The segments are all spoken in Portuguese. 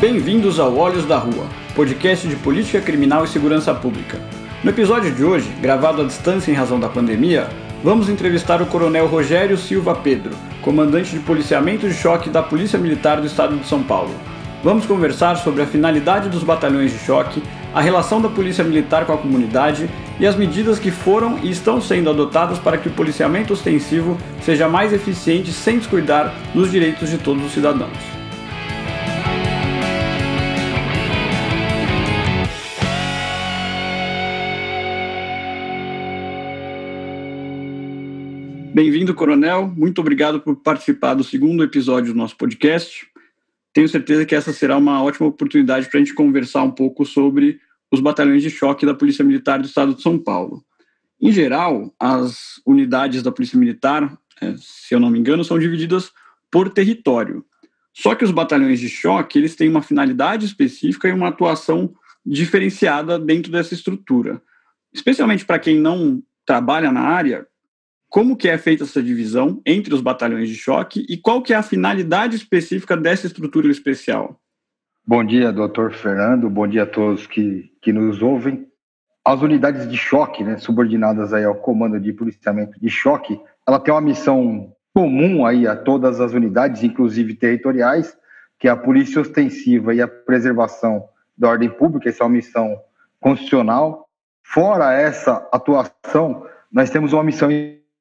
Bem-vindos ao Olhos da Rua, podcast de política criminal e segurança pública. No episódio de hoje, gravado à distância em razão da pandemia, vamos entrevistar o Coronel Rogério Silva Pedro, comandante de policiamento de choque da Polícia Militar do Estado de São Paulo. Vamos conversar sobre a finalidade dos batalhões de choque, a relação da Polícia Militar com a comunidade e as medidas que foram e estão sendo adotadas para que o policiamento ostensivo seja mais eficiente sem descuidar dos direitos de todos os cidadãos. Bem-vindo, Coronel. Muito obrigado por participar do segundo episódio do nosso podcast. Tenho certeza que essa será uma ótima oportunidade para a gente conversar um pouco sobre os batalhões de choque da Polícia Militar do Estado de São Paulo. Em geral, as unidades da Polícia Militar, é, se eu não me engano, são divididas por território. Só que os batalhões de choque eles têm uma finalidade específica e uma atuação diferenciada dentro dessa estrutura. Especialmente para quem não trabalha na área, como que é feita essa divisão entre os batalhões de choque e qual que é a finalidade específica dessa estrutura especial? Bom dia, doutor Fernando. Bom dia a todos que, que nos ouvem. As unidades de choque, né, subordinadas aí ao comando de policiamento de choque, ela tem uma missão comum aí a todas as unidades, inclusive territoriais, que é a polícia ostensiva e a preservação da ordem pública, essa é uma missão constitucional. Fora essa atuação, nós temos uma missão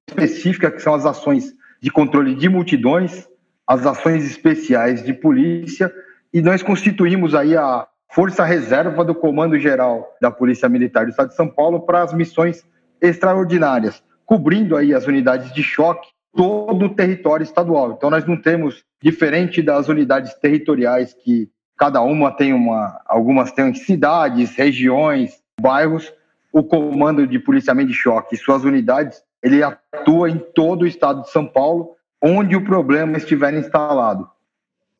específica, que são as ações de controle de multidões, as ações especiais de polícia, e nós constituímos aí a Força Reserva do Comando Geral da Polícia Militar do Estado de São Paulo para as missões extraordinárias, cobrindo aí as unidades de choque, todo o território estadual. Então nós não temos, diferente das unidades territoriais que cada uma tem uma, algumas têm cidades, regiões, bairros, o comando de policiamento de choque e suas unidades ele atua em todo o estado de São Paulo, onde o problema estiver instalado.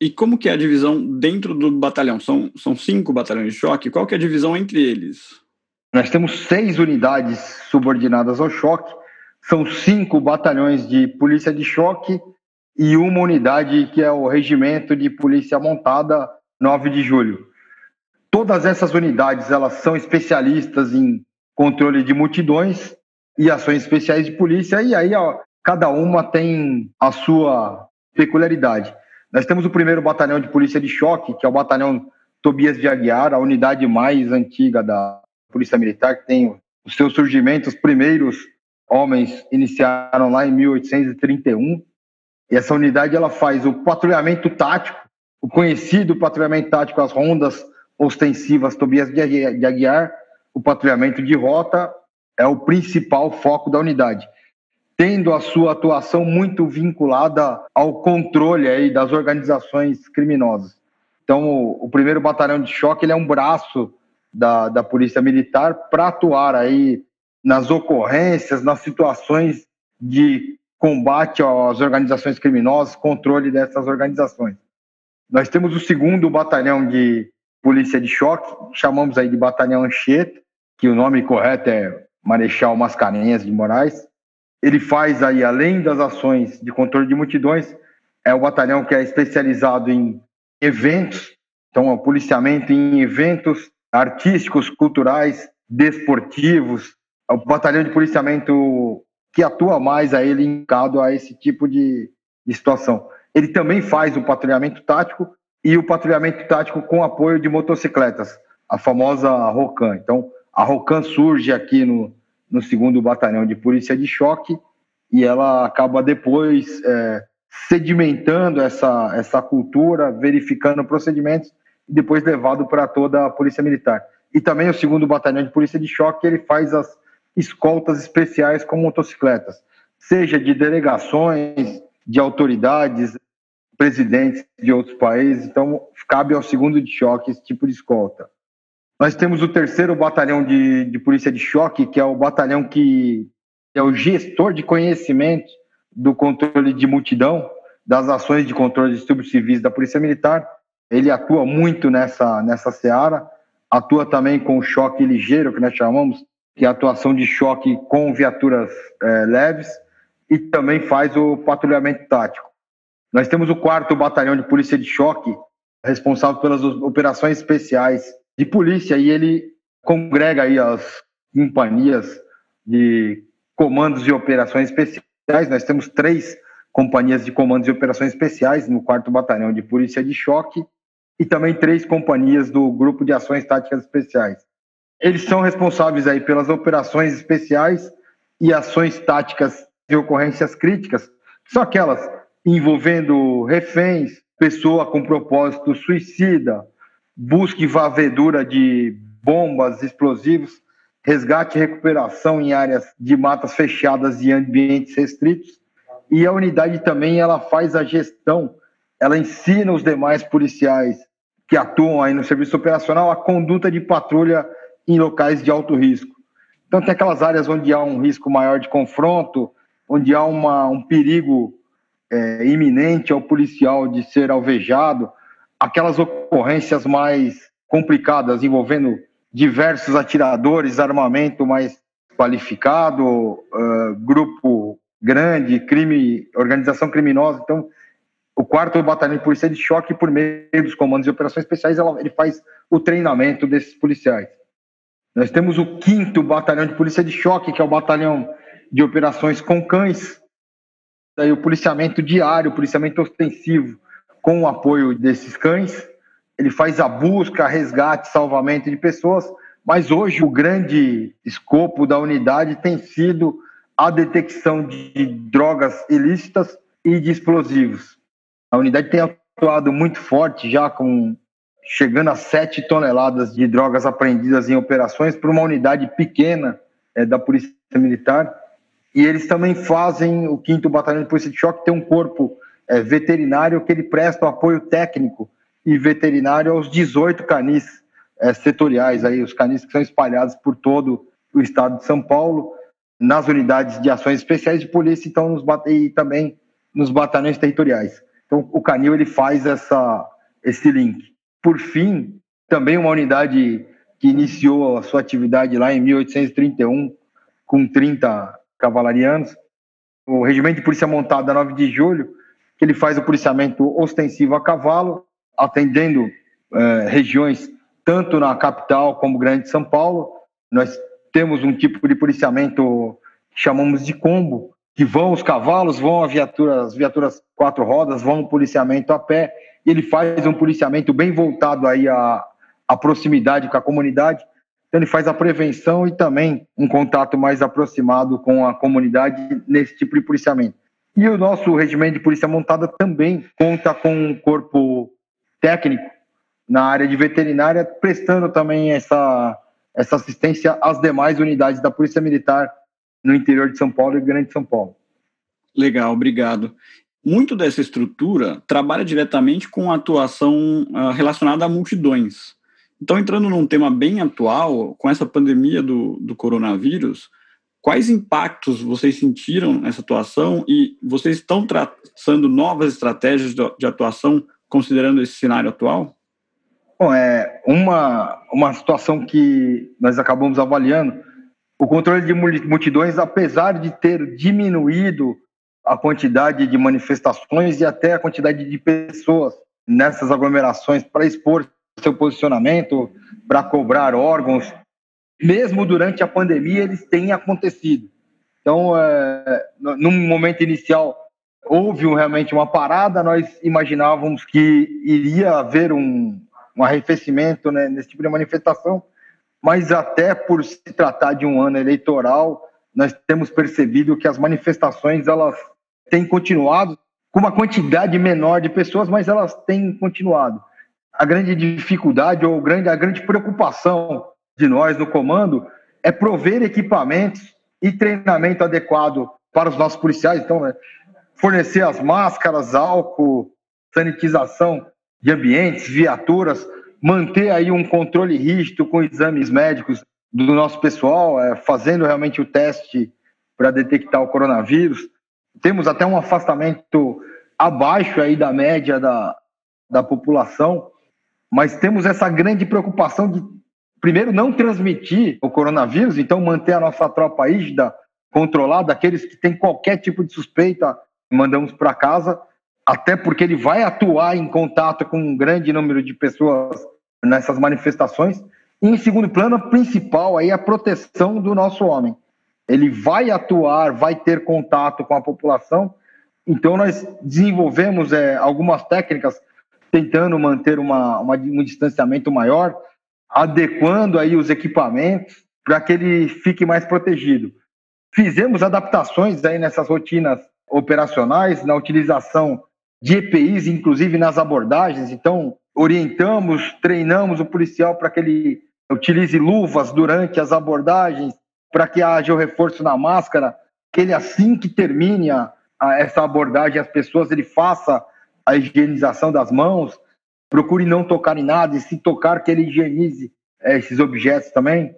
E como que é a divisão dentro do batalhão? São, são cinco batalhões de choque? Qual que é a divisão entre eles? Nós temos seis unidades subordinadas ao choque, são cinco batalhões de polícia de choque e uma unidade que é o Regimento de Polícia Montada 9 de Julho. Todas essas unidades elas são especialistas em controle de multidões e ações especiais de polícia, e aí ó, cada uma tem a sua peculiaridade. Nós temos o primeiro batalhão de polícia de choque, que é o batalhão Tobias de Aguiar, a unidade mais antiga da Polícia Militar, que tem o seu surgimento, os primeiros homens iniciaram lá em 1831. E essa unidade ela faz o patrulhamento tático, o conhecido patrulhamento tático, as rondas ostensivas Tobias de Aguiar, o patrulhamento de rota é o principal foco da unidade, tendo a sua atuação muito vinculada ao controle aí das organizações criminosas. Então, o, o primeiro batalhão de choque ele é um braço da, da polícia militar para atuar aí nas ocorrências, nas situações de combate às organizações criminosas, controle dessas organizações. Nós temos o segundo batalhão de polícia de choque, chamamos aí de batalhão Anchieta, que o nome correto é Marechal Mascarenhas de Moraes. Ele faz aí, além das ações de controle de multidões, é o batalhão que é especializado em eventos, então o policiamento em eventos artísticos, culturais, desportivos, é o batalhão de policiamento que atua mais aí linkado a esse tipo de, de situação. Ele também faz o patrulhamento tático e o patrulhamento tático com apoio de motocicletas, a famosa ROCAN. Então, a Rocan surge aqui no, no segundo batalhão de polícia de choque e ela acaba depois é, sedimentando essa, essa cultura, verificando procedimentos e depois levado para toda a polícia militar. E também o segundo batalhão de polícia de choque ele faz as escoltas especiais com motocicletas, seja de delegações, de autoridades, presidentes de outros países. Então cabe ao segundo de choque esse tipo de escolta. Nós temos o terceiro batalhão de, de polícia de choque, que é o batalhão que é o gestor de conhecimento do controle de multidão, das ações de controle de distúrbios civis da Polícia Militar. Ele atua muito nessa, nessa seara, atua também com o choque ligeiro, que nós chamamos, que é a atuação de choque com viaturas é, leves, e também faz o patrulhamento tático. Nós temos o quarto batalhão de polícia de choque, responsável pelas operações especiais de polícia e ele congrega aí as companhias de comandos de operações especiais. Nós temos três companhias de comandos e operações especiais no 4 Batalhão de Polícia de Choque e também três companhias do Grupo de Ações Táticas Especiais. Eles são responsáveis aí pelas operações especiais e ações táticas de ocorrências críticas, que são aquelas envolvendo reféns, pessoa com propósito suicida, busca e varredura de bombas, explosivos, resgate e recuperação em áreas de matas fechadas e ambientes restritos. E a unidade também ela faz a gestão, ela ensina os demais policiais que atuam aí no serviço operacional a conduta de patrulha em locais de alto risco. Então tem aquelas áreas onde há um risco maior de confronto, onde há uma, um perigo é, iminente ao policial de ser alvejado, aquelas ocorrências mais complicadas envolvendo diversos atiradores, armamento mais qualificado, uh, grupo grande, crime, organização criminosa. Então, o quarto batalhão de polícia de choque, por meio dos comandos de operações especiais, ele faz o treinamento desses policiais. Nós temos o quinto batalhão de polícia de choque, que é o batalhão de operações com cães, daí o policiamento diário, o policiamento ostensivo, com o apoio desses cães ele faz a busca, resgate, salvamento de pessoas, mas hoje o grande escopo da unidade tem sido a detecção de drogas ilícitas e de explosivos. A unidade tem atuado muito forte, já com chegando a 7 toneladas de drogas apreendidas em operações por uma unidade pequena é, da Polícia Militar. E eles também fazem, o 5 Batalhão de Polícia de Choque tem um corpo é, veterinário que ele presta o apoio técnico e veterinário aos 18 canis é, setoriais, aí, os canis que são espalhados por todo o estado de São Paulo, nas unidades de ações especiais de polícia então, nos, e também nos batalhões territoriais. Então, o canil ele faz essa, esse link. Por fim, também uma unidade que iniciou a sua atividade lá em 1831, com 30 cavalarianos, o Regimento de Polícia Montada 9 de Julho, que ele faz o policiamento ostensivo a cavalo, atendendo é, regiões tanto na capital como grande São Paulo. Nós temos um tipo de policiamento que chamamos de combo, que vão os cavalos, vão as viaturas, as viaturas quatro rodas, vão o policiamento a pé. Ele faz um policiamento bem voltado aí à, à proximidade com a comunidade. Então ele faz a prevenção e também um contato mais aproximado com a comunidade nesse tipo de policiamento. E o nosso regimento de polícia montada também conta com um corpo técnico na área de veterinária, prestando também essa, essa assistência às demais unidades da Polícia Militar no interior de São Paulo e Grande São Paulo. Legal, obrigado. Muito dessa estrutura trabalha diretamente com a atuação uh, relacionada a multidões. Então, entrando num tema bem atual, com essa pandemia do, do coronavírus, quais impactos vocês sentiram nessa atuação e vocês estão traçando novas estratégias de, atuação considerando esse cenário atual? Bom, é uma, uma situação que nós acabamos avaliando. O controle de multidões, apesar de ter diminuído a quantidade de manifestações e até a quantidade de pessoas nessas aglomerações para expor seu posicionamento, para cobrar órgãos, mesmo durante a pandemia, eles têm acontecido. Então, é, num momento inicial, houve realmente uma parada, nós imaginávamos que iria haver um, um arrefecimento né, nesse tipo de manifestação, mas até por se tratar de um ano eleitoral, nós temos percebido que as manifestações elas têm continuado com uma quantidade menor de pessoas, mas elas têm continuado. A grande dificuldade ou grande, a grande preocupação de nós no comando é prover equipamentos e treinamento adequado para os nossos policiais. Então, né, fornecer as máscaras, álcool, sanitização de ambientes, viaturas, manter aí um controle rígido com exames médicos do nosso pessoal, é, fazendo realmente o teste para detectar o coronavírus. Temos até um afastamento abaixo aí da média da, da população, mas temos essa grande preocupação de, primeiro, não transmitir o coronavírus, então manter a nossa tropa rígida, controlada, aqueles que têm qualquer tipo de suspeita mandamos para casa, até porque ele vai atuar em contato com um grande número de pessoas nessas manifestações. E em segundo plano, principal aí é a proteção do nosso homem. Ele vai atuar, vai ter contato com a população. Então nós desenvolvemos é, algumas técnicas tentando manter uma, uma, um distanciamento maior, adequando aí os equipamentos para que ele fique mais protegido. Fizemos adaptações aí nessas rotinas operacionais, na utilização de EPIs, inclusive nas abordagens. Então, orientamos, treinamos o policial para que ele utilize luvas durante as abordagens, para que haja o reforço na máscara, que ele, assim que termine a, a essa abordagem, as pessoas, ele faça a higienização das mãos, procure não tocar em nada, e se tocar, que ele higienize é, esses objetos também.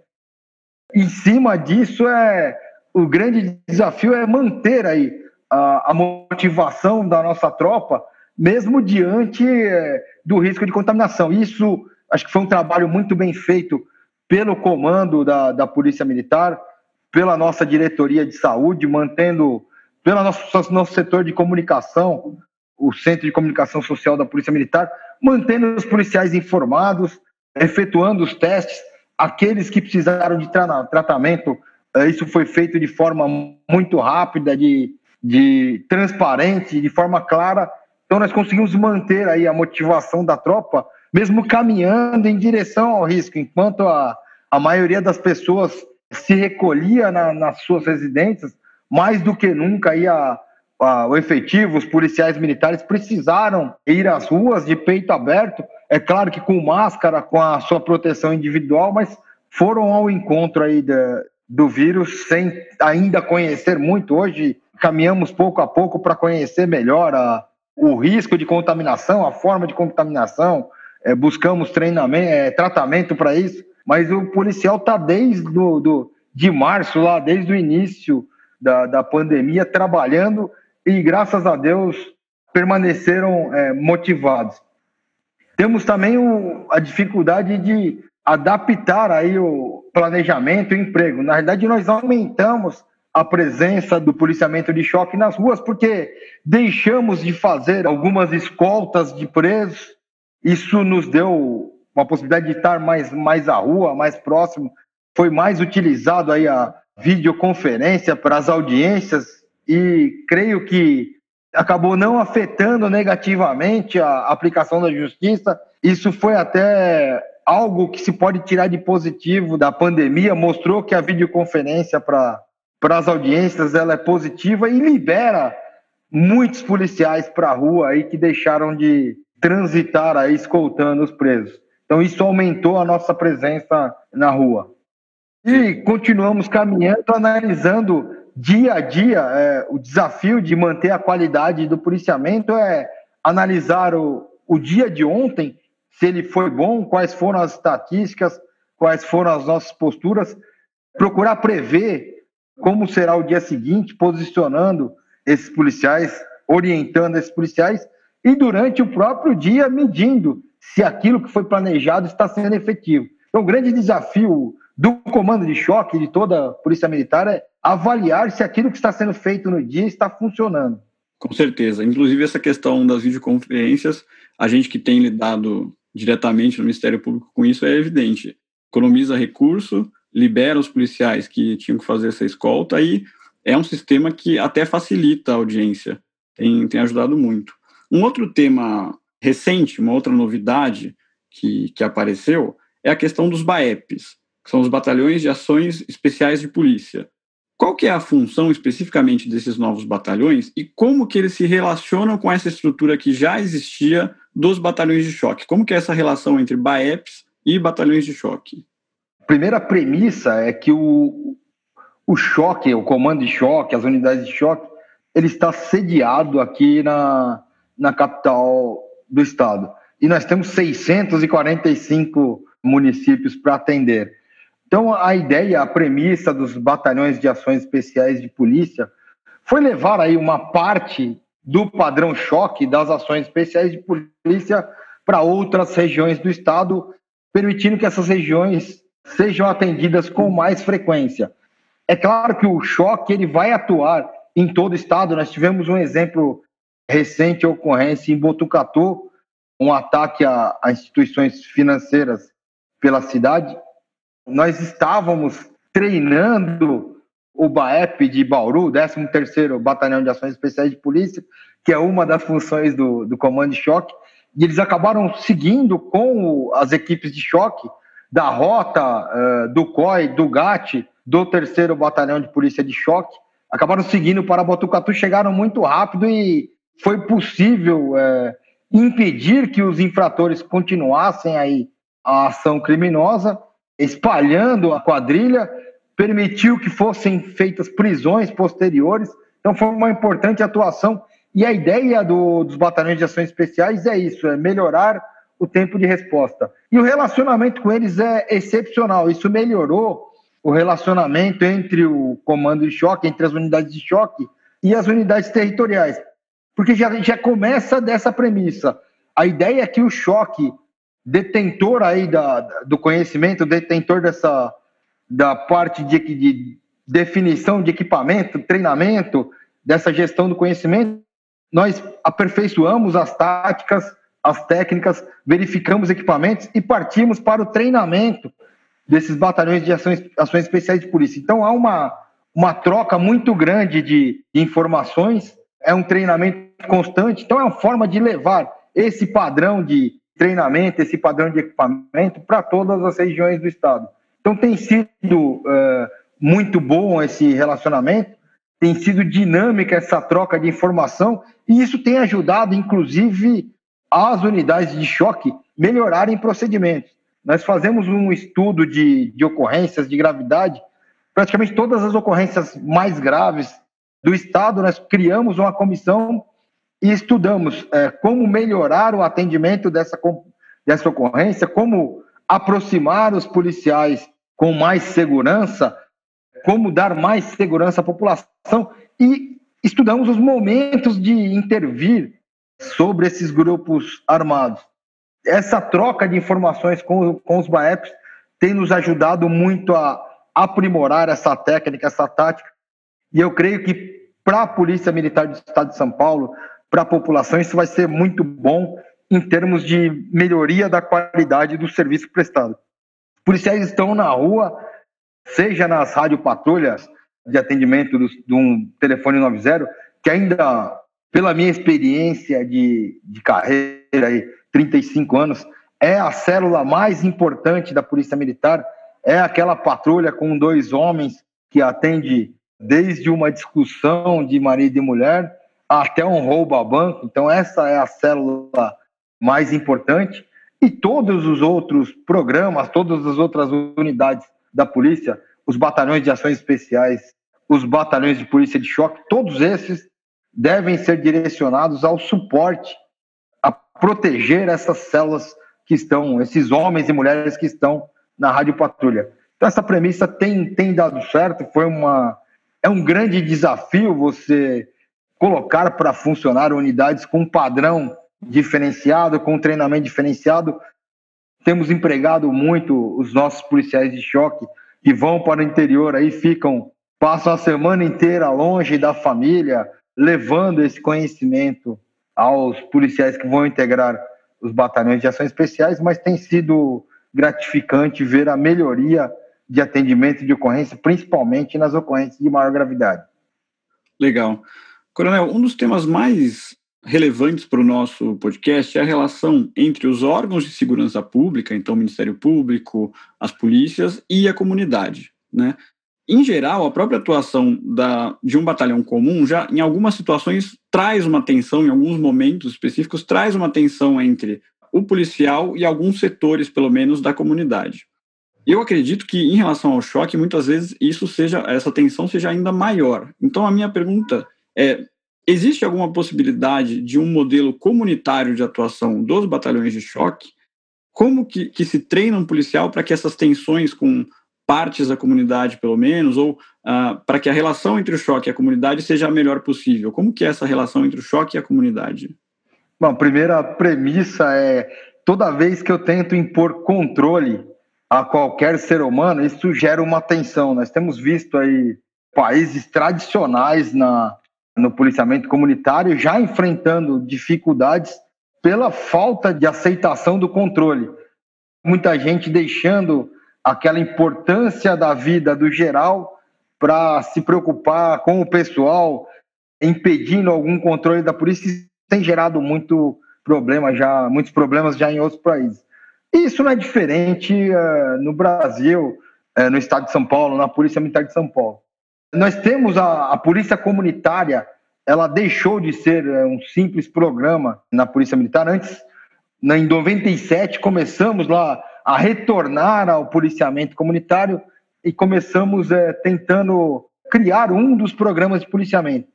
Em cima disso, é o grande desafio é manter aí a, a motivação da nossa tropa, mesmo diante é, do risco de contaminação. Isso acho que foi um trabalho muito bem feito pelo comando da, da Polícia Militar, pela nossa diretoria de saúde, mantendo, pelo nosso, nosso setor de comunicação, o Centro de Comunicação Social da Polícia Militar, mantendo os policiais informados, efetuando os testes, aqueles que precisaram de tra tratamento, é, isso foi feito de forma muito rápida, de de transparente, de forma clara. Então nós conseguimos manter aí a motivação da tropa, mesmo caminhando em direção ao risco, enquanto a, a maioria das pessoas se recolhia na, nas suas residências, mais do que nunca a, a, o efetivo, os policiais militares precisaram ir às ruas de peito aberto, é claro que com máscara, com a sua proteção individual, mas foram ao encontro aí do vírus sem ainda conhecer muito. Hoje caminhamos pouco a pouco para conhecer melhor a, o risco de contaminação, a forma de contaminação, é, buscamos treinamento, é, tratamento para isso, mas o policial está desde do, do, de março, lá, desde o início da, da pandemia, trabalhando e, graças a Deus, permaneceram é, motivados. Temos também o, a dificuldade de adaptar aí o planejamento e emprego. Na verdade, nós aumentamos a presença do policiamento de choque nas ruas, porque deixamos de fazer algumas escoltas de presos. Isso nos deu uma possibilidade de estar mais, mais à rua, mais próximo. Foi mais utilizado aí a videoconferência para as audiências e creio que acabou não afetando negativamente a aplicação da justiça. Isso foi até algo que se pode tirar de positivo da pandemia, mostrou que a videoconferência para as audiências, ela é positiva e libera muitos policiais para a rua aí que deixaram de transitar aí escoltando os presos. Então isso aumentou a nossa presença na rua. E continuamos caminhando, analisando dia a dia é, o desafio de manter a qualidade do policiamento é analisar o, o dia de ontem, se ele foi bom, quais foram as estatísticas, quais foram as nossas posturas, procurar prever como será o dia seguinte, posicionando esses policiais, orientando esses policiais e durante o próprio dia medindo se aquilo que foi planejado está sendo efetivo. Então, o grande desafio do comando de choque de toda a Polícia Militar é avaliar se aquilo que está sendo feito no dia está funcionando. Com certeza. Inclusive, essa questão das videoconferências, a gente que tem lidado diretamente no Ministério Público com isso é evidente. Economiza recurso, libera os policiais que tinham que fazer essa escolta e é um sistema que até facilita a audiência, tem, tem ajudado muito. Um outro tema recente, uma outra novidade que, que apareceu, é a questão dos BAEPs, que são os Batalhões de Ações Especiais de Polícia. Qual que é a função especificamente desses novos batalhões e como que eles se relacionam com essa estrutura que já existia dos batalhões de choque? Como que é essa relação entre BAEPs e batalhões de choque? primeira premissa é que o, o choque, o comando de choque, as unidades de choque, ele está sediado aqui na, na capital do estado. E nós temos 645 municípios para atender. Então, a ideia, a premissa dos batalhões de ações especiais de polícia foi levar aí uma parte do padrão choque das ações especiais de polícia para outras regiões do estado, permitindo que essas regiões sejam atendidas com mais frequência. É claro que o choque ele vai atuar em todo o estado. Nós tivemos um exemplo recente ocorrência em Botucatu, um ataque a, a instituições financeiras pela cidade. Nós estávamos treinando o BAEP de Bauru, 13º Batalhão de Ações Especiais de Polícia, que é uma das funções do, do Comando de Choque, e eles acabaram seguindo com as equipes de choque da Rota, uh, do COI, do GAT, do 3 Batalhão de Polícia de Choque, acabaram seguindo para Botucatu, chegaram muito rápido e foi possível uh, impedir que os infratores continuassem aí a ação criminosa, espalhando a quadrilha, permitiu que fossem feitas prisões posteriores. Então foi uma importante atuação. E a ideia do, dos batalhões de ações especiais é isso: é melhorar o tempo de resposta. E o relacionamento com eles é excepcional. Isso melhorou o relacionamento entre o comando de choque, entre as unidades de choque e as unidades territoriais. Porque já, já começa dessa premissa. A ideia é que o choque, detentor aí da, do conhecimento, detentor dessa da parte de, de definição de equipamento, treinamento, dessa gestão do conhecimento, nós aperfeiçoamos as táticas, as técnicas, verificamos equipamentos e partimos para o treinamento desses batalhões de ações, ações especiais de polícia. Então há uma, uma troca muito grande de, de informações, é um treinamento constante, então é uma forma de levar esse padrão de treinamento, esse padrão de equipamento para todas as regiões do estado. Então tem sido uh, muito bom esse relacionamento, tem sido dinâmica essa troca de informação e isso tem ajudado, inclusive, as unidades de choque melhorarem procedimentos. Nós fazemos um estudo de, de ocorrências de gravidade, praticamente todas as ocorrências mais graves do Estado, nós criamos uma comissão e estudamos é, como melhorar o atendimento dessa, dessa ocorrência, como aproximar os policiais com mais segurança, como dar mais segurança à população e estudamos os momentos de intervir sobre esses grupos armados. Essa troca de informações com, com os BAEPs tem nos ajudado muito a aprimorar essa técnica, essa tática, e eu creio que para a Polícia Militar do Estado de São Paulo, para a população, isso vai ser muito bom em termos de melhoria da qualidade do serviço prestado. Policiais estão na rua, seja nas radiopatrulhas de atendimento de um telefone 90, que ainda, pela minha experiência de, de carreira, aí, 35 anos, é a célula mais importante da Polícia Militar, é aquela patrulha com dois homens que atende desde uma discussão de marido e mulher até um roubo a banco. Então, essa é a célula mais importante. E todos os outros programas, todas as outras unidades da polícia, os batalhões de ações especiais, os batalhões de polícia de choque, todos esses devem ser direcionados ao suporte, a proteger essas células que estão, esses homens e mulheres que estão na rádio patrulha. Então, essa premissa tem, tem dado certo, foi uma. É um grande desafio você colocar para funcionar unidades com padrão diferenciado, com treinamento diferenciado. Temos empregado muito os nossos policiais de choque que vão para o interior aí, ficam, passam a semana inteira longe da família, levando esse conhecimento aos policiais que vão integrar os batalhões de ações especiais, mas tem sido gratificante ver a melhoria de atendimento de ocorrência, principalmente nas ocorrências de maior gravidade. Legal. Coronel, um dos temas mais relevantes para o nosso podcast é a relação entre os órgãos de segurança pública, então o Ministério Público, as polícias e a comunidade, né? Em geral, a própria atuação da, de um batalhão comum já, em algumas situações, traz uma tensão, em alguns momentos específicos, traz uma tensão entre o policial e alguns setores, pelo menos, da comunidade. Eu acredito que, em relação ao choque, muitas vezes isso seja, essa tensão seja ainda maior. Então, a minha pergunta é, existe alguma possibilidade de um modelo comunitário de atuação dos batalhões de choque? Como que, que se treina um policial para que essas tensões com partes da comunidade, pelo menos, ou uh, para que a relação entre o choque e a comunidade seja a melhor possível? Como que é essa relação entre o choque e a comunidade? Bom, a primeira premissa é toda vez que eu tento impor controle a qualquer ser humano, isso gera uma tensão. Nós temos visto aí países tradicionais na, no policiamento comunitário, já enfrentando dificuldades pela falta de aceitação do controle. Muita gente deixando aquela importância da vida do geral para se preocupar com o pessoal, impedindo algum controle da polícia, isso tem gerado muito problema já, muitos problemas já em outros países. Isso não é diferente uh, no Brasil, uh, no estado de São Paulo, na Polícia Militar de São Paulo. Nós temos a, a polícia comunitária, ela deixou de ser uh, um simples programa na Polícia Militar. Antes, em 97, começamos lá a retornar ao policiamento comunitário e começamos tentando criar um dos programas de policiamento.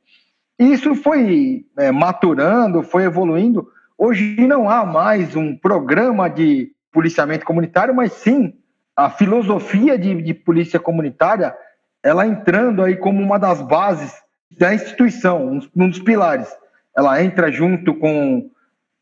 Isso foi maturando, foi evoluindo, Hoje não há mais um programa de policiamento comunitário, mas sim a filosofia de, de polícia comunitária, ela entrando aí como uma das bases da instituição, um, dos pilares. Ela entra junto com,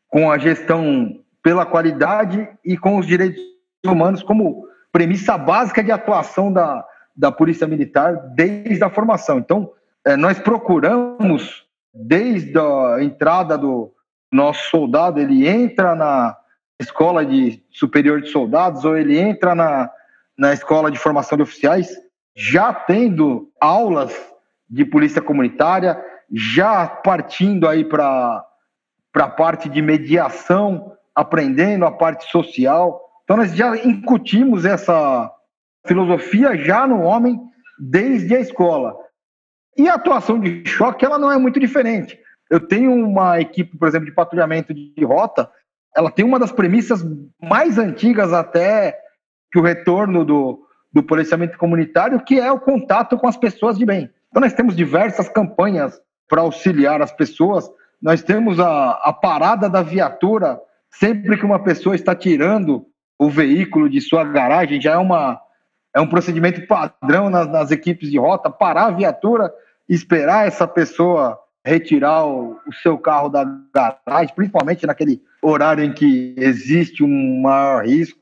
com a gestão pela qualidade e com os direitos humanos como premissa básica de atuação da, da Polícia Militar desde a formação. Então, é, nós procuramos, desde a entrada do, nosso soldado ele entra na escola de superior de soldados ou ele entra na, na escola de formação de oficiais já tendo aulas de polícia comunitária, já partindo aí para a parte de mediação, aprendendo a parte social. Então nós já incutimos essa filosofia já no homem desde a escola. E a atuação de choque ela não é muito diferente. Eu tenho uma equipe, por exemplo, de patrulhamento de rota, ela tem uma das premissas mais antigas até que o retorno do, do policiamento comunitário, que é o contato com as pessoas de bem. Então nós temos diversas campanhas para auxiliar as pessoas. Nós temos a, a parada da viatura sempre que uma pessoa está tirando o veículo de sua garagem, já é uma é um procedimento padrão nas, nas equipes de rota, parar a viatura, esperar essa pessoa retirar o, o, seu carro da garagem, principalmente naquele horário em que existe um maior risco.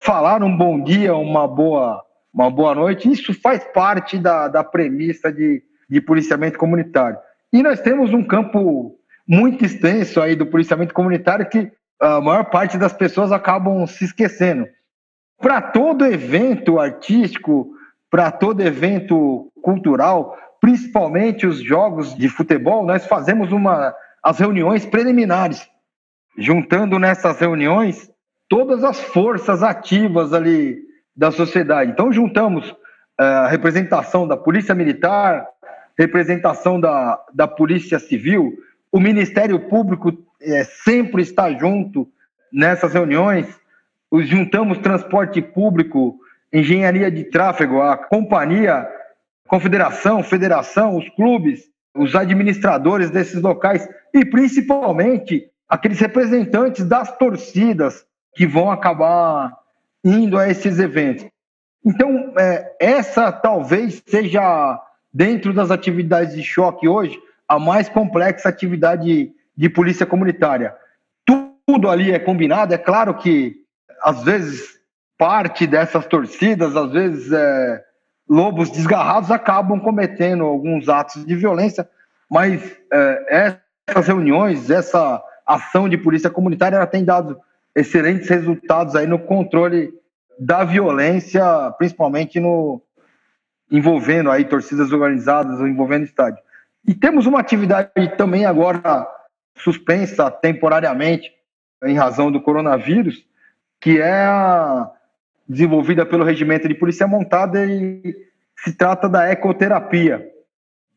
Falar um bom dia, uma boa, uma boa noite, isso faz parte da, da premissa de, de policiamento comunitário. E nós temos um campo muito extenso aí do policiamento comunitário que a maior parte das pessoas acabam se esquecendo. Para todo evento artístico, para todo evento cultural, principalmente os jogos de futebol, nós fazemos uma, as reuniões preliminares, juntando nessas reuniões todas as forças ativas ali da sociedade. Então, juntamos eh, a representação da Polícia Militar, representação da, da Polícia Civil, o Ministério Público é, sempre está junto nessas reuniões, os juntamos transporte público, engenharia de tráfego, a companhia confederação, federação, os clubes, os administradores desses locais e principalmente aqueles representantes das torcidas que vão acabar indo a esses eventos. Então, é, essa talvez seja, dentro das atividades de choque hoje, a mais complexa atividade de polícia comunitária. Tudo ali é combinado, é claro que, às vezes, parte dessas torcidas, às vezes, é, lobos desgarrados acabam cometendo alguns atos de violência, mas é, essas reuniões, essa ação de polícia comunitária, ela tem dado excelentes resultados aí no controle da violência, principalmente no envolvendo aí torcidas organizadas ou envolvendo estádio. E temos uma atividade também agora suspensa temporariamente em razão do coronavírus, que é a desenvolvida pelo Regimento de Polícia Montada e se trata da ecoterapia.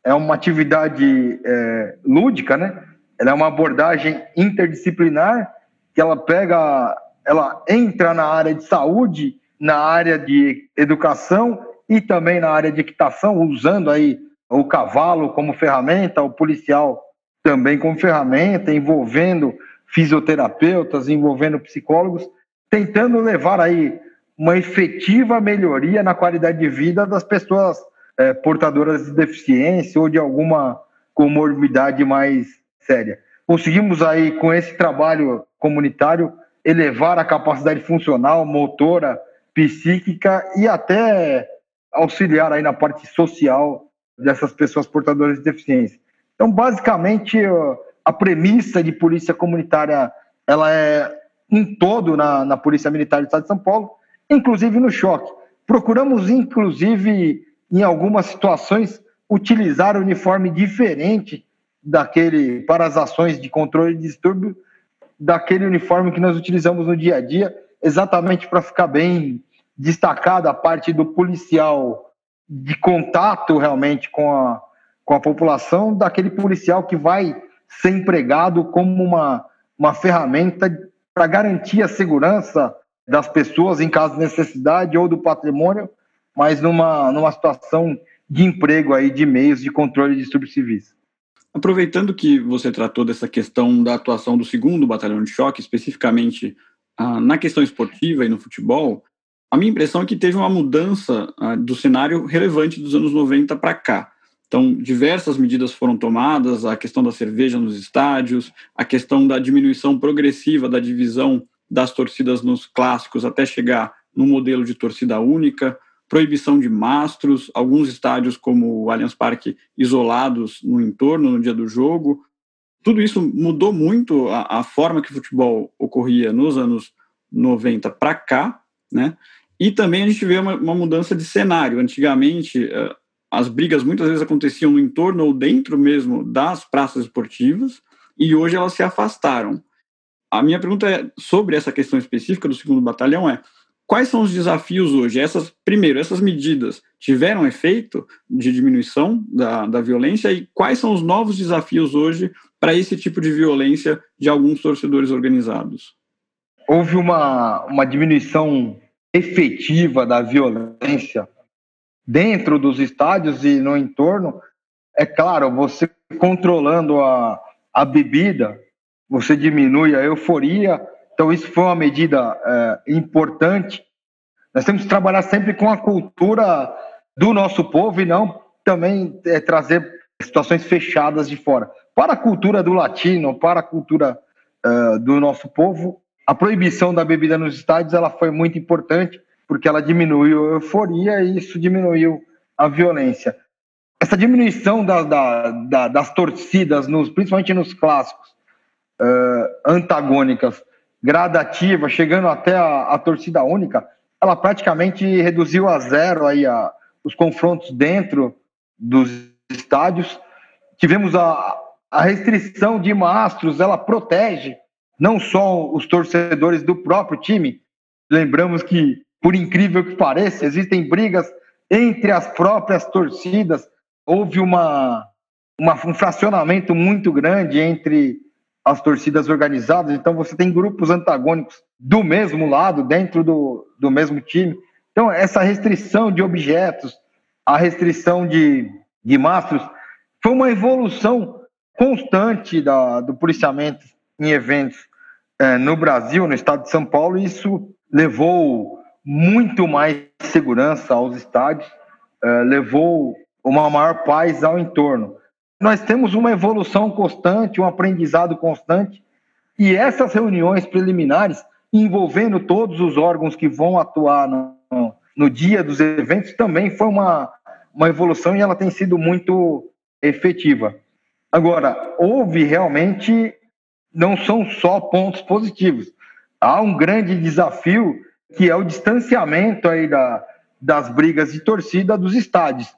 É uma atividade é, lúdica, né? Ela é uma abordagem interdisciplinar que ela pega, ela entra na área de saúde, na área de educação e também na área de equitação, usando aí o cavalo como ferramenta, o policial também como ferramenta, envolvendo fisioterapeutas, envolvendo psicólogos, tentando levar aí uma efetiva melhoria na qualidade de vida das pessoas é, portadoras de deficiência ou de alguma comorbidade mais séria. Conseguimos aí, com esse trabalho comunitário, elevar a capacidade funcional, motora, psíquica e até auxiliar aí na parte social dessas pessoas portadoras de deficiência. Então, basicamente, a premissa de polícia comunitária ela é em todo na, na Polícia Militar do Estado de São Paulo, inclusive no choque. Procuramos, inclusive, em algumas situações, utilizar uniforme diferente daquele para as ações de controle de distúrbio daquele uniforme que nós utilizamos no dia a dia, exatamente para ficar bem destacada a parte do policial de contato realmente com a, com a população, daquele policial que vai ser empregado como uma, uma ferramenta para garantir a segurança das pessoas em caso de necessidade ou do patrimônio, mas numa, numa situação de emprego aí de meios de controle de distúrbios civis. Aproveitando que você tratou dessa questão da atuação do segundo batalhão de choque, especificamente ah, na questão esportiva e no futebol, a minha impressão é que teve uma mudança ah, do cenário relevante dos anos 90 para cá. Então, diversas medidas foram tomadas, a questão da cerveja nos estádios, a questão da diminuição progressiva da divisão das torcidas nos clássicos até chegar no modelo de torcida única, proibição de mastros, alguns estádios como o Allianz Parque isolados no entorno no dia do jogo. Tudo isso mudou muito a, a forma que o futebol ocorria nos anos 90 para cá, né? E também a gente vê uma, uma mudança de cenário. Antigamente, uh, as brigas muitas vezes aconteciam no entorno ou dentro mesmo das praças esportivas, e hoje elas se afastaram. A minha pergunta é sobre essa questão específica do segundo batalhão é Quais são os desafios hoje? Essas, primeiro, essas medidas tiveram efeito de diminuição da, da violência e quais são os novos desafios hoje para esse tipo de violência de alguns torcedores organizados? Houve uma, uma diminuição efetiva da violência dentro dos estádios e no entorno. É claro, você controlando a, a bebida, você diminui a euforia, então, isso foi uma medida é, importante. Nós temos que trabalhar sempre com a cultura do nosso povo e não também é, trazer situações fechadas de fora. Para a cultura do latino, para a cultura é, do nosso povo, a proibição da bebida nos estádios ela foi muito importante porque ela diminuiu a euforia e isso diminuiu a violência. Essa diminuição da, da, da, das torcidas, nos, principalmente nos clássicos, uh, antagônicas, gradativa, chegando até a, a torcida única, ela praticamente reduziu a zero aí a, os confrontos dentro dos estádios. Tivemos a, a restrição de mastros, ela protege não só os torcedores do próprio time. Lembramos que, por incrível que pareça, existem brigas entre as próprias torcidas. Houve uma, uma um fracionamento muito grande entre as torcidas organizadas, então você tem grupos antagônicos do mesmo lado, dentro do, do mesmo time. Então, essa restrição de objetos, a restrição de, de mastros, foi uma evolução constante da, do policiamento em eventos é, no Brasil, no estado de São Paulo, e isso levou muito mais segurança aos estádios, é, levou uma maior paz ao entorno nós temos uma evolução constante, um aprendizado constante, e essas reuniões preliminares, envolvendo todos os órgãos que vão atuar no, no dia dos eventos, também foi uma, uma evolução e ela tem sido muito efetiva. Agora, houve realmente, não são só pontos positivos, há um grande desafio que é o distanciamento aí da, das brigas de torcida dos estádios.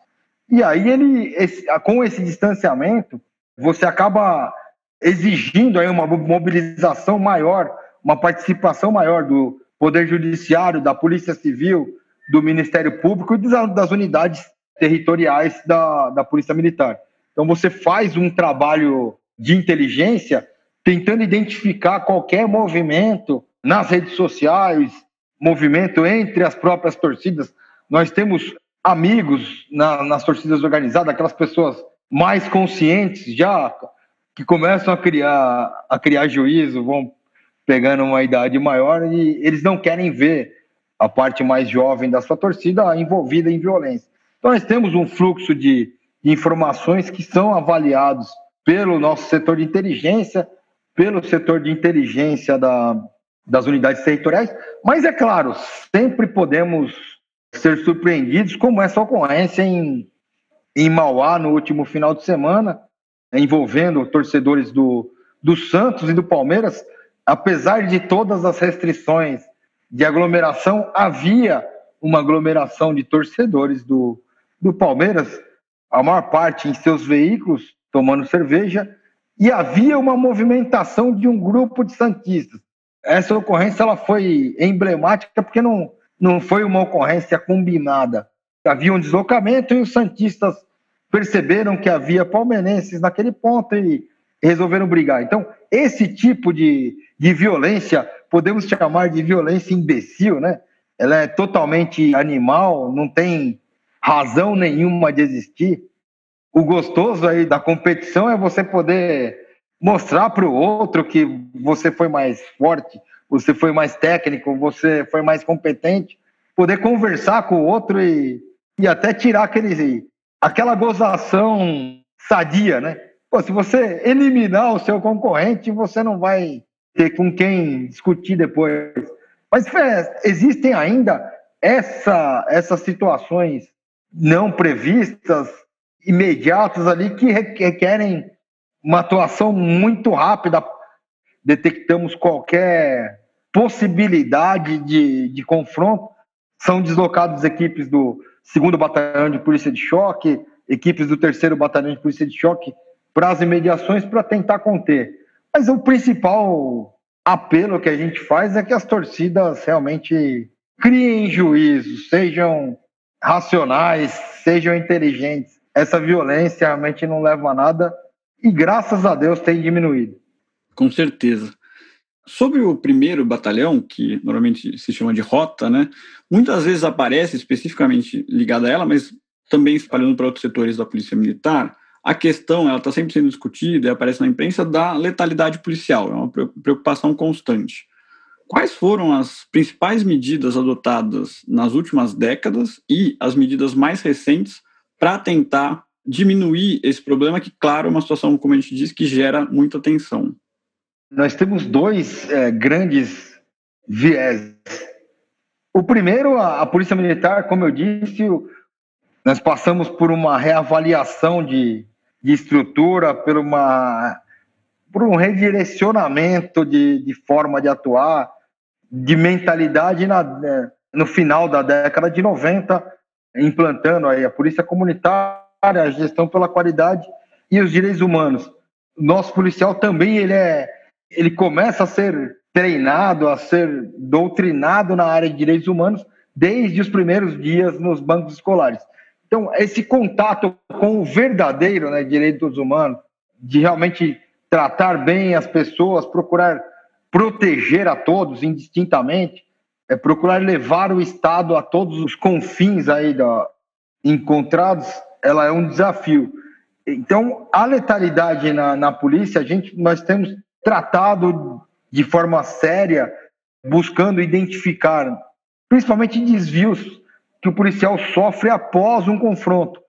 E aí ele, esse, com esse distanciamento, você acaba exigindo aí uma mobilização maior, uma participação maior do Poder Judiciário, da Polícia Civil, do Ministério Público e das unidades territoriais da, da Polícia Militar. Então você faz um trabalho de inteligência tentando identificar qualquer movimento nas redes sociais, movimento entre as próprias torcidas. Nós temos amigos na, nas torcidas organizadas, aquelas pessoas mais conscientes já que começam a criar a criar juízo, vão pegando uma idade maior e eles não querem ver a parte mais jovem da sua torcida envolvida em violência. Então nós temos um fluxo de, de informações que são avaliados pelo nosso setor de inteligência, pelo setor de inteligência da, das unidades territoriais, mas é claro, sempre podemos ser surpreendidos, como essa ocorrência em, em Mauá no último final de semana, envolvendo torcedores do, do Santos e do Palmeiras, apesar de todas as restrições de aglomeração, havia uma aglomeração de torcedores do, do Palmeiras, a maior parte em seus veículos, tomando cerveja, e havia uma movimentação de um grupo de santistas. Essa ocorrência ela foi emblemática porque não, não foi uma ocorrência combinada. Havia um deslocamento e os santistas perceberam que havia palmeirenses naquele ponto e resolveram brigar. Então, esse tipo de, de violência, podemos chamar de violência imbecil, né? Ela é totalmente animal, não tem razão nenhuma de existir. O gostoso aí da competição é você poder mostrar para o outro que você foi mais forte, você foi mais técnico, você foi mais competente, poder conversar com o outro e, e até tirar aquele, aquela gozação sadia, né? Pô, se você eliminar o seu concorrente, você não vai ter com quem discutir depois. Mas é, existem ainda essa, essas situações não previstas, imediatas ali, que requerem uma atuação muito rápida. Detectamos qualquer possibilidade de, de confronto. São deslocadas equipes do segundo Batalhão de Polícia de Choque, equipes do terceiro Batalhão de Polícia de Choque para as imediações para tentar conter. Mas o principal apelo que a gente faz é que as torcidas realmente criem juízo, sejam racionais, sejam inteligentes. Essa violência realmente não leva a nada e graças a Deus tem diminuído. Com certeza. Sobre o primeiro batalhão, que normalmente se chama de rota, né? Muitas vezes aparece especificamente ligada a ela, mas também espalhando para outros setores da polícia militar, a questão, ela está sempre sendo discutida e aparece na imprensa, da letalidade policial, é uma preocupação constante. Quais foram as principais medidas adotadas nas últimas décadas e as medidas mais recentes para tentar diminuir esse problema, que, claro, é uma situação, como a gente disse, que gera muita tensão? Nós temos dois é, grandes viés. O primeiro, a, a Polícia Militar, como eu disse, nós passamos por uma reavaliação de, de estrutura, por, uma, por um redirecionamento de, de forma de atuar, de mentalidade na, né, no final da década de 90, implantando aí a polícia comunitária, a gestão pela qualidade e os direitos humanos. Nosso policial também ele é, ele começa a ser treinado, a ser doutrinado na área de direitos humanos desde os primeiros dias nos bancos escolares. Então, esse contato com o verdadeiro né, direitos humanos, de realmente tratar bem as pessoas, procurar proteger a todos indistintamente, é procurar levar o Estado a todos os confins aí da, encontrados, ela é um desafio. Então, a letalidade na, na polícia, a gente, nós temos tratado de forma séria, buscando identificar, principalmente desvios que o policial sofre após um confronto.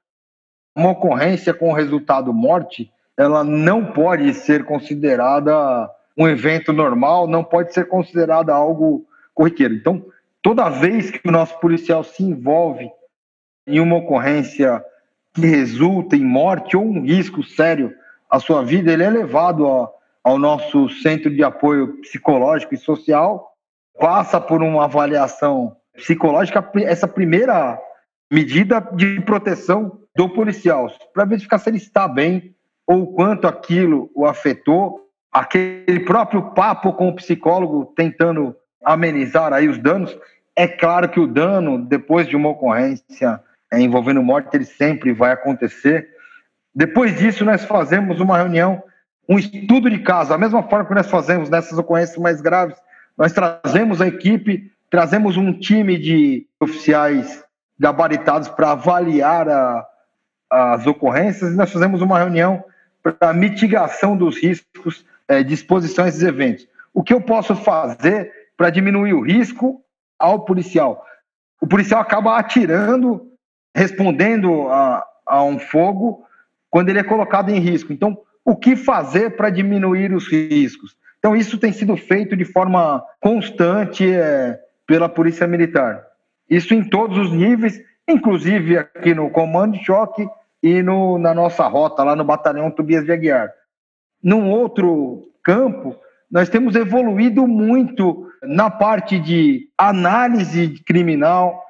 Uma ocorrência com resultado morte, ela não pode ser considerada um evento normal, não pode ser considerada algo corriqueiro. Então, toda vez que o nosso policial se envolve em uma ocorrência que resulta em morte ou um risco sério à sua vida, ele é levado ao, ao nosso centro de apoio psicológico e social, passa por uma avaliação psicológica, essa primeira medida de proteção do policial, para verificar se ele está bem ou quanto aquilo o afetou, aquele próprio papo com o psicólogo tentando amenizar aí os danos. É claro que o dano, depois de uma ocorrência envolvendo morte, ele sempre vai acontecer. Depois disso, nós fazemos uma reunião, um estudo de caso, a mesma forma que nós fazemos nessas ocorrências mais graves, nós trazemos a equipe Trazemos um time de oficiais gabaritados para avaliar a, as ocorrências e nós fazemos uma reunião para mitigação dos riscos é, de exposição a esses eventos. O que eu posso fazer para diminuir o risco ao policial? O policial acaba atirando, respondendo a, a um fogo quando ele é colocado em risco. Então, o que fazer para diminuir os riscos? Então, isso tem sido feito de forma constante, é, pela Polícia Militar. Isso em todos os níveis, inclusive aqui no Comando de Choque e no, na nossa rota, lá no Batalhão Tobias de Aguiar. Num outro campo, nós temos evoluído muito na parte de análise criminal,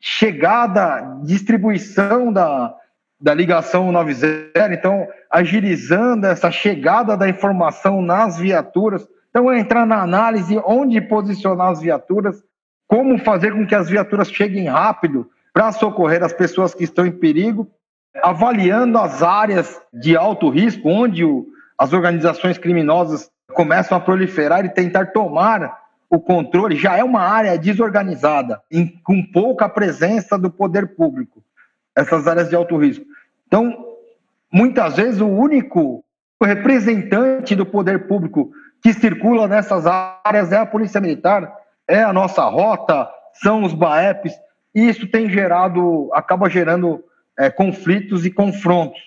chegada, distribuição da, da ligação 90, então agilizando essa chegada da informação nas viaturas. Então, é entrar na análise onde posicionar as viaturas, como fazer com que as viaturas cheguem rápido para socorrer as pessoas que estão em perigo, avaliando as áreas de alto risco, onde o, as organizações criminosas começam a proliferar e tentar tomar o controle, já é uma área desorganizada, em, com pouca presença do poder público, essas áreas de alto risco. Então, muitas vezes, o único representante do poder público que circula nessas áreas é a Polícia Militar, é a nossa rota, são os BAEPs, e isso tem gerado, acaba gerando é, conflitos e confrontos.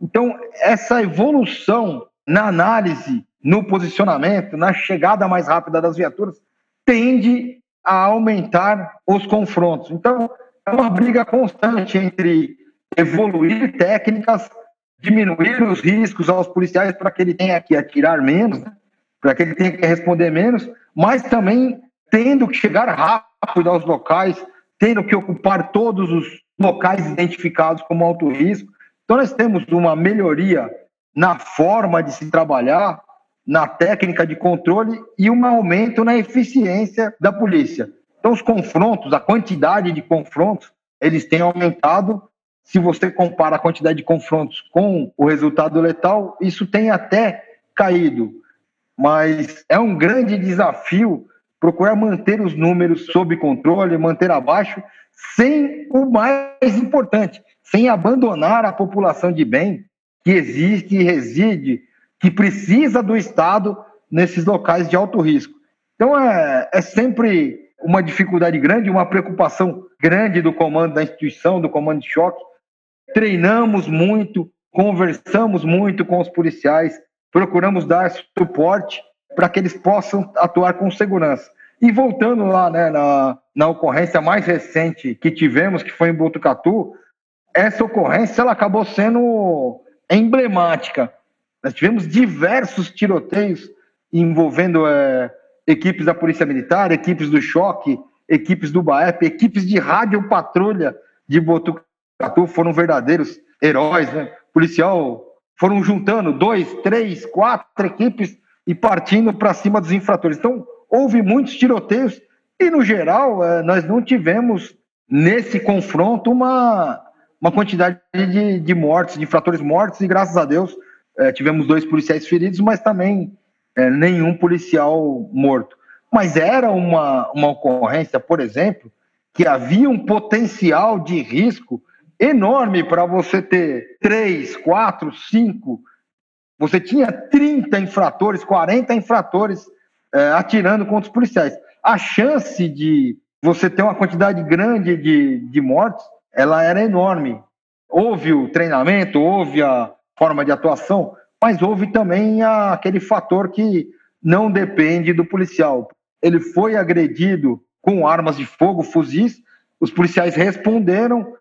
Então, essa evolução na análise no posicionamento, na chegada mais rápida das viaturas, tende a aumentar os confrontos. Então, é uma briga constante entre evoluir técnicas, diminuir os riscos aos policiais para que ele tenha que atirar menos, para que ele tenha que responder menos, mas também tendo que chegar rápido aos locais, tendo que ocupar todos os locais identificados como alto risco. Então, nós temos uma melhoria na forma de se trabalhar, na técnica de controle e um aumento na eficiência da polícia. Então, os confrontos, a quantidade de confrontos, eles têm aumentado. Se você compara a quantidade de confrontos com o resultado letal, isso tem até caído. Mas é um grande desafio procurar manter os números sob controle, manter abaixo, sem o mais importante, sem abandonar a população de bem que existe e reside que precisa do Estado nesses locais de alto risco. Então, é, é sempre uma dificuldade grande, uma preocupação grande do comando da instituição, do comando de choque. Treinamos muito, conversamos muito com os policiais, procuramos dar suporte para que eles possam atuar com segurança. E voltando lá né, na, na ocorrência mais recente que tivemos, que foi em Botucatu, essa ocorrência ela acabou sendo emblemática, nós tivemos diversos tiroteios envolvendo é, equipes da Polícia Militar, equipes do Choque, equipes do BAEP, equipes de rádio patrulha de Botucatu, foram verdadeiros heróis, né? Policial foram juntando dois, três, quatro equipes e partindo para cima dos infratores. Então, houve muitos tiroteios e, no geral, é, nós não tivemos nesse confronto uma, uma quantidade de, de mortes, de infratores mortos, e graças a Deus é, tivemos dois policiais feridos, mas também é, nenhum policial morto. Mas era uma, uma ocorrência, por exemplo, que havia um potencial de risco enorme para você ter três, quatro, cinco. Você tinha 30 infratores, 40 infratores é, atirando contra os policiais. A chance de você ter uma quantidade grande de, de mortes, ela era enorme. Houve o treinamento, houve a, forma de atuação, mas houve também aquele fator que não depende do policial. Ele foi agredido com armas de fogo, fuzis, os policiais responderam,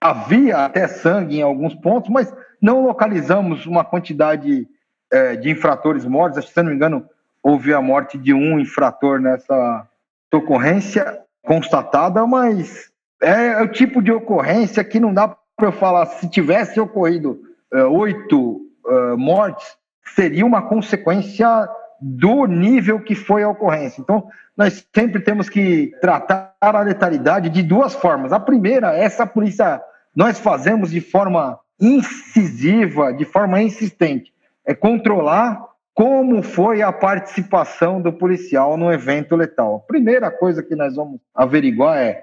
havia até sangue em alguns pontos, mas não localizamos uma quantidade é, de infratores mortos. Se não me engano, houve a morte de um infrator nessa ocorrência constatada, mas é, é o tipo de ocorrência que não dá para eu falar se tivesse ocorrido uh, oito uh, mortes seria uma consequência do nível que foi a ocorrência. Então, nós sempre temos que tratar a letalidade de duas formas. A primeira, essa polícia nós fazemos de forma incisiva, de forma insistente, é controlar como foi a participação do policial no evento letal. A primeira coisa que nós vamos averiguar é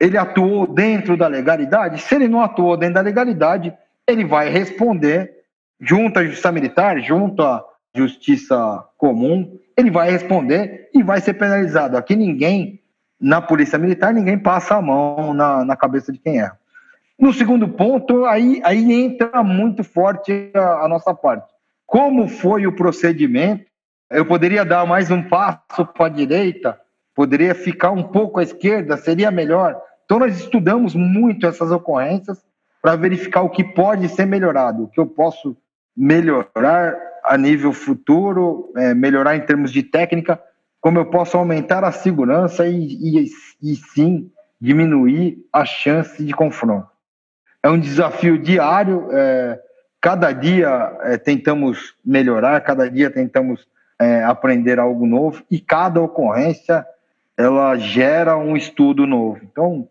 ele atuou dentro da legalidade? Se ele não atuou dentro da legalidade, ele vai responder junto à Justiça Militar, junto à Justiça Comum, ele vai responder e vai ser penalizado. Aqui ninguém, na Polícia Militar, ninguém passa a mão na, na cabeça de quem erra. No segundo ponto, aí, aí entra muito forte a, a nossa parte. Como foi o procedimento? Eu poderia dar mais um passo para a direita, poderia ficar um pouco à esquerda, seria melhor. Então, nós estudamos muito essas ocorrências para verificar o que pode ser melhorado, o que eu posso melhorar a nível futuro, é, melhorar em termos de técnica, como eu posso aumentar a segurança e, e, e sim diminuir a chance de confronto. É um desafio diário, é, cada dia é, tentamos melhorar, cada dia tentamos é, aprender algo novo e cada ocorrência ela gera um estudo novo. Então,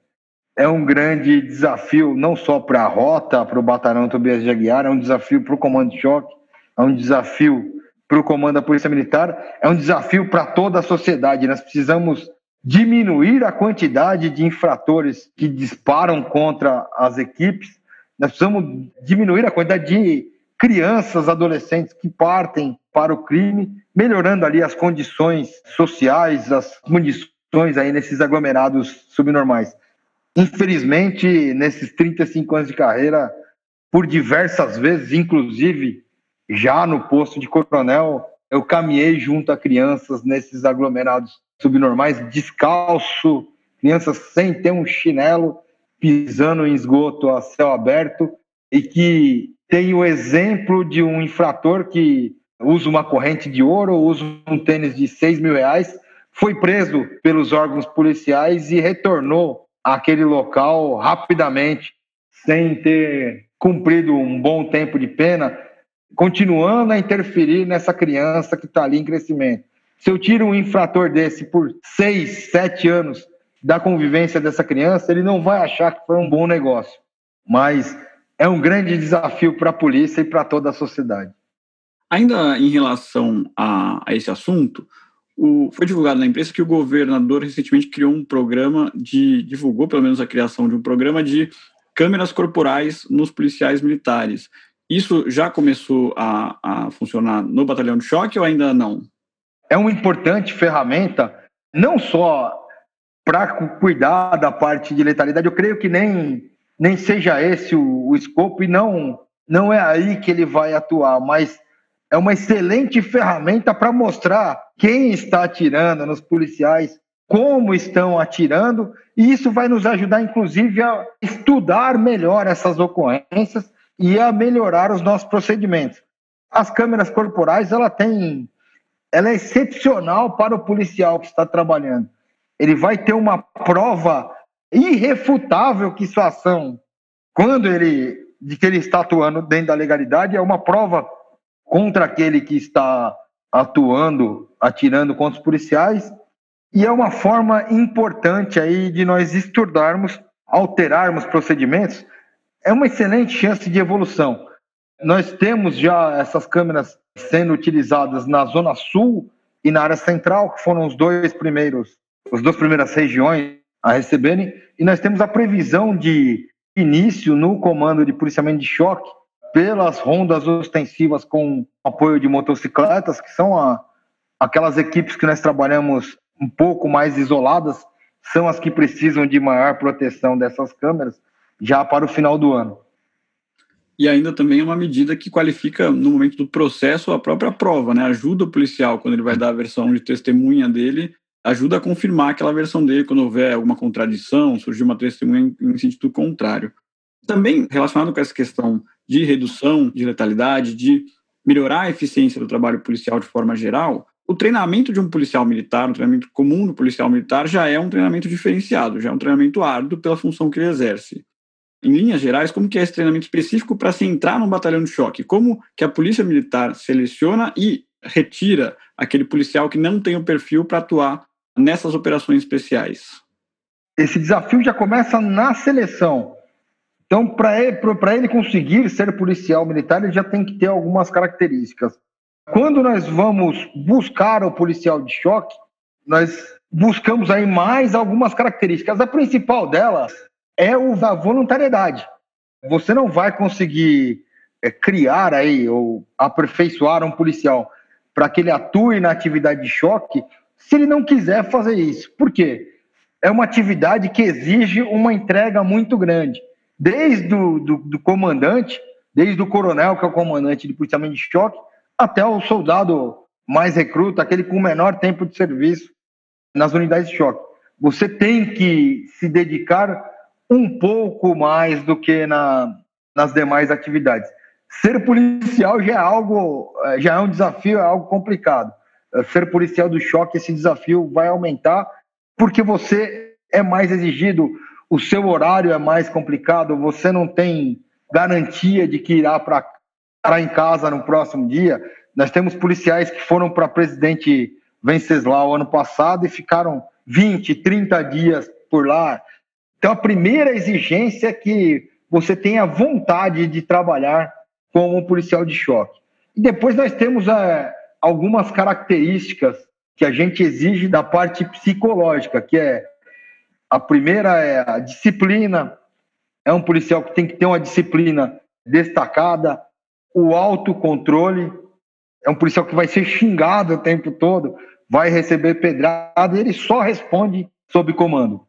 é um grande desafio, não só para a rota, para o batalhão Tobias de Aguiar, é um desafio para o comando de choque, é um desafio para o comando da Polícia Militar, é um desafio para toda a sociedade. Nós precisamos diminuir a quantidade de infratores que disparam contra as equipes, nós precisamos diminuir a quantidade de crianças, adolescentes que partem para o crime, melhorando ali as condições sociais, as condições aí nesses aglomerados subnormais. Infelizmente, nesses 35 anos de carreira, por diversas vezes, inclusive já no posto de coronel, eu caminhei junto a crianças nesses aglomerados subnormais, descalço, crianças sem ter um chinelo, pisando em esgoto a céu aberto, e que tem o exemplo de um infrator que usa uma corrente de ouro, usa um tênis de 6 mil reais, foi preso pelos órgãos policiais e retornou aquele local rapidamente, sem ter cumprido um bom tempo de pena, continuando a interferir nessa criança que está ali em crescimento. Se eu tiro um infrator desse por seis, sete anos da convivência dessa criança, ele não vai achar que foi um bom negócio. Mas é um grande desafio para a polícia e para toda a sociedade. Ainda em relação a, a esse assunto, o, foi divulgado na imprensa que o governador recentemente criou um programa de. divulgou pelo menos a criação de um programa de câmeras corporais nos policiais militares. Isso já começou a, a funcionar no batalhão de choque ou ainda não? É uma importante ferramenta, não só para cuidar da parte de letalidade, eu creio que nem, nem seja esse o, o escopo e não, não é aí que ele vai atuar, mas é uma excelente ferramenta para mostrar quem está atirando nos policiais, como estão atirando, e isso vai nos ajudar, inclusive, a estudar melhor essas ocorrências e a melhorar os nossos procedimentos. As câmeras corporais, ela tem, ela é excepcional para o policial que está trabalhando. Ele vai ter uma prova irrefutável que sua ação, quando ele de que ele está atuando dentro da legalidade, é uma prova contra aquele que está atuando, atirando contra os policiais, e é uma forma importante aí de nós estudarmos, alterarmos procedimentos, é uma excelente chance de evolução. Nós temos já essas câmeras sendo utilizadas na zona sul e na área central, que foram os dois primeiros, as duas primeiras regiões a receberem, e nós temos a previsão de início no comando de policiamento de choque pelas rondas ostensivas com apoio de motocicletas, que são a, aquelas equipes que nós trabalhamos um pouco mais isoladas, são as que precisam de maior proteção dessas câmeras já para o final do ano. E ainda também é uma medida que qualifica, no momento do processo, a própria prova, né? Ajuda o policial, quando ele vai dar a versão de testemunha dele, ajuda a confirmar aquela versão dele quando houver alguma contradição, surgir uma testemunha em sentido contrário. Também relacionado com essa questão de redução de letalidade, de melhorar a eficiência do trabalho policial de forma geral, o treinamento de um policial militar, um treinamento comum do policial militar, já é um treinamento diferenciado, já é um treinamento árduo pela função que ele exerce. Em linhas gerais, como que é esse treinamento específico para se entrar num batalhão de choque? Como que a polícia militar seleciona e retira aquele policial que não tem o perfil para atuar nessas operações especiais? Esse desafio já começa na seleção. Então, para ele, conseguir ser policial militar, ele já tem que ter algumas características. Quando nós vamos buscar o policial de choque, nós buscamos aí mais algumas características. A principal delas é o da voluntariedade. Você não vai conseguir é, criar aí ou aperfeiçoar um policial para que ele atue na atividade de choque se ele não quiser fazer isso. Por quê? É uma atividade que exige uma entrega muito grande desde o do, do comandante, desde o coronel, que é o comandante de policiamento de choque, até o soldado mais recruta, aquele com menor tempo de serviço nas unidades de choque. Você tem que se dedicar um pouco mais do que na, nas demais atividades. Ser policial já é algo, eh, já é um desafio, é algo complicado. Eh, ser policial do choque, esse desafio vai aumentar, porque você é mais exigido, o seu horário é mais complicado, você não tem garantia de que irá para em casa no próximo dia. Nós temos policiais que foram para presidente Venceslau ano passado e ficaram 20, 30 dias por lá. Então, a primeira exigência é que você tenha vontade de trabalhar como policial de choque. E depois nós temos é, algumas características que a gente exige da parte psicológica, que é a primeira é a disciplina, é um policial que tem que ter uma disciplina destacada, o autocontrole, é um policial que vai ser xingado o tempo todo, vai receber pedrada, e ele só responde sob comando.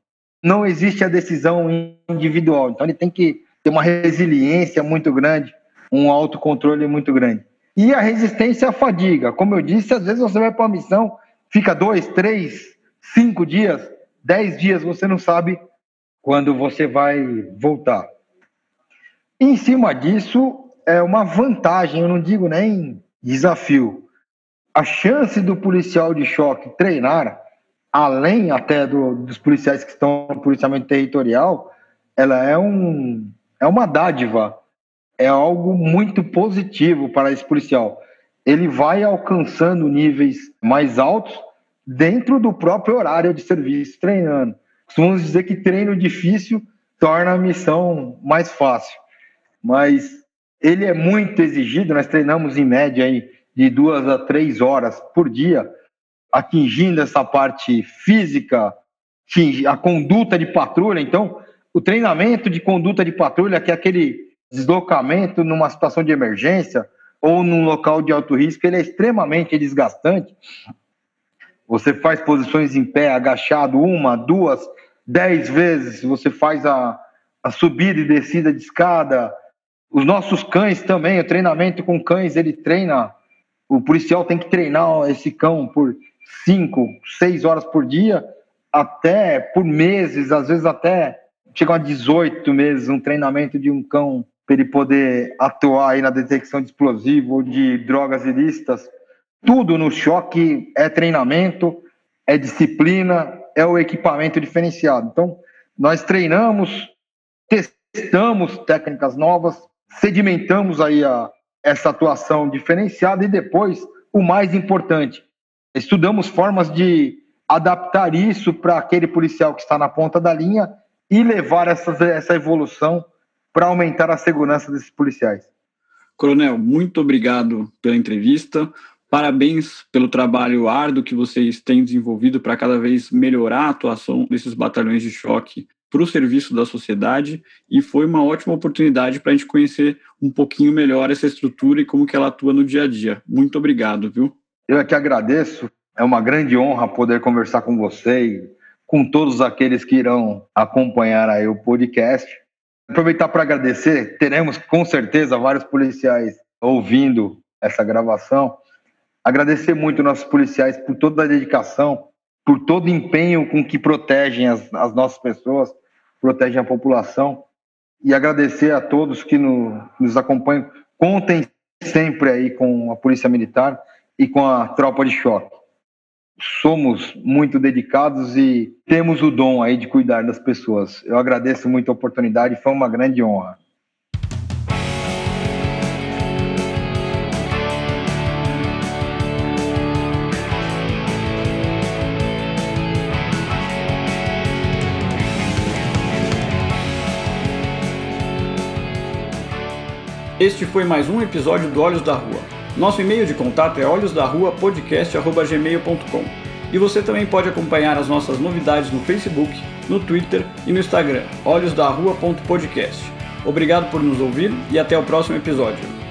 Não existe a decisão individual, então ele tem que ter uma resiliência muito grande, um autocontrole muito grande. E a resistência à fadiga. Como eu disse, às vezes você vai para uma missão, fica dois, três, cinco dias, dez dias, você não sabe quando você vai voltar. Em cima disso, é uma vantagem, eu não digo nem desafio. A chance do policial de choque treinar, além até do, dos policiais que estão no policiamento territorial, ela é, um, é uma dádiva é algo muito positivo para esse policial. Ele vai alcançando níveis mais altos dentro do próprio horário de serviço, treinando. Vamos dizer que treino difícil torna a missão mais fácil, mas ele é muito exigido. Nós treinamos em média aí de duas a três horas por dia, atingindo essa parte física, a conduta de patrulha. Então, o treinamento de conduta de patrulha, que é aquele deslocamento numa situação de emergência ou num local de alto risco, ele é extremamente desgastante. Você faz posições em pé, agachado, uma, duas, dez vezes, você faz a, a subida e descida de escada. Os nossos cães também, o treinamento com cães, ele treina. O policial tem que treinar esse cão por cinco, seis horas por dia, até por meses, às vezes até chegam a 18 meses um treinamento de um cão para ele poder atuar aí na detecção de explosivo ou de drogas ilícitas. Tudo no choque é treinamento, é disciplina, é o equipamento diferenciado. Então, nós treinamos, testamos técnicas novas, sedimentamos aí a, essa atuação diferenciada e depois, o mais importante, estudamos formas de adaptar isso para aquele policial que está na ponta da linha e levar essa, essa evolução para aumentar a segurança desses policiais. Coronel, muito obrigado pela entrevista. Parabéns pelo trabalho árduo que vocês têm desenvolvido para cada vez melhorar a atuação desses batalhões de choque para o serviço da sociedade e foi uma ótima oportunidade para a gente conhecer um pouquinho melhor essa estrutura e como que ela atua no dia a dia. Muito obrigado, viu? Eu é que agradeço. É uma grande honra poder conversar com você e com todos aqueles que irão acompanhar aí o podcast. Aproveitar para agradecer, teremos com certeza vários policiais ouvindo essa gravação. Agradecer muito nossos policiais por toda a dedicação, por todo o empenho com que protegem as, as nossas pessoas, protegem a população. E agradecer a todos que no, nos acompanham. Contem sempre aí com a Polícia Militar e com a tropa de choque somos muito dedicados e temos o dom aí de cuidar das pessoas. Eu agradeço muito a oportunidade, foi uma grande honra. Este foi mais um episódio do Olhos da Rua. Nosso e-mail de contato é olhosdarruapodcast.gmail.com e você também pode acompanhar as nossas novidades no Facebook, no Twitter e no Instagram, olhosdarrua.podcast. Obrigado por nos ouvir e até o próximo episódio.